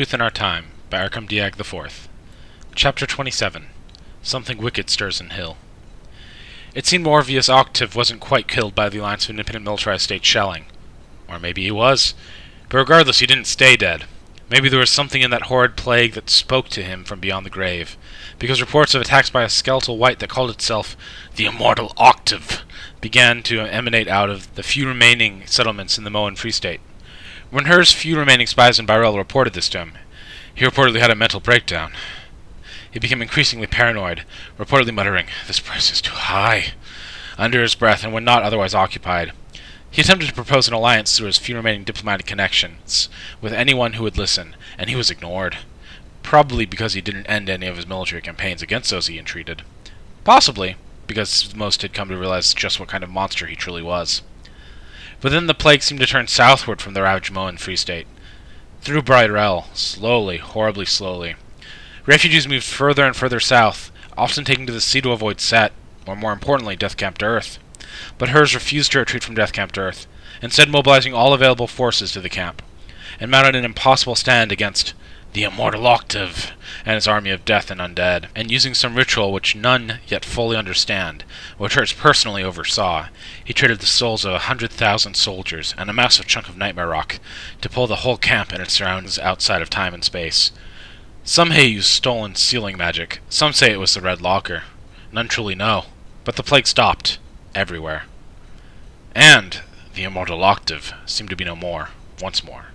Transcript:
Youth in Our Time by Arkham DyagIv. Chapter 27 Something Wicked Stirs in Hyll. It seemed Morvius Octav wasn't quite killed by the Alliance of Independent Militarized States shelling. Or maybe he was. But regardless, he didn't stay dead. Maybe there was something in that horrid plague that spoke to him from beyond the grave. Because reports of attacks by a skeletal white that called itself the Immortal Octav began to emanate out of the few remaining settlements in the Moan Free State. When Her's few remaining spies in Byrell reported this to him, he reportedly had a mental breakdown. He became increasingly paranoid, reportedly muttering, This price is too high, under his breath and when not otherwise occupied. He attempted to propose an alliance through his few remaining diplomatic connections with anyone who would listen, and he was ignored. Probably because he didn't end any of his military campaigns against those he entreated. Possibly because most had come to realize just what kind of monster he truly was. But then the plague seemed to turn southward from the ravaged Moan Free State. Through Byrell, slowly, horribly slowly. Refugees moved further and further south, often taking to the sea to avoid Set, or more importantly, Death Camp to Earth. But hers refused to retreat from Death Camp to Earth, instead mobilizing all available forces to the camp, and mounted an impossible stand against the Immortal Octav and his army of death and undead, and using some ritual which none yet fully understand, which Hertz personally oversaw, he traded the souls of a hundred thousand soldiers and a massive chunk of nightmare rock to pull the whole camp and its surroundings outside of time and space. Some say he used stolen sealing magic, some say it was the Red Locker. None truly know, but the plague stopped, everywhere. And the Immortal Octav seemed to be no more, once more.